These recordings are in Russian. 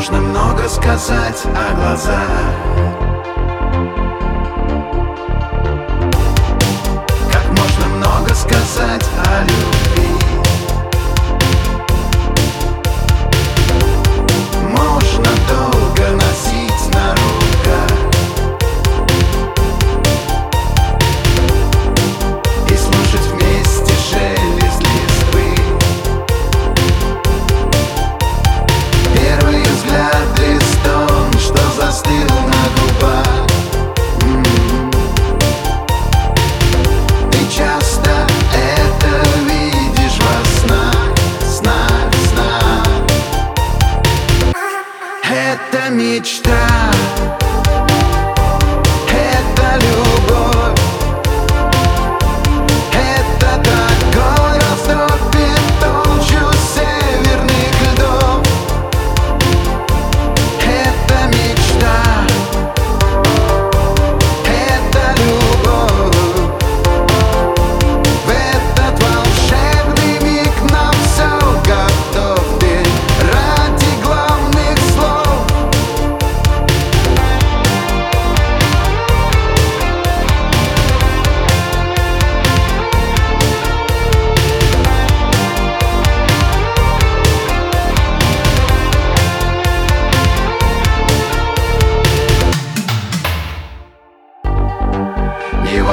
Можно много сказать, а глаза мечта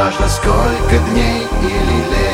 неважно сколько дней или лет.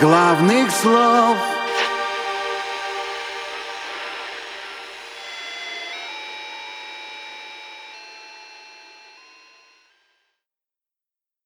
главных слов –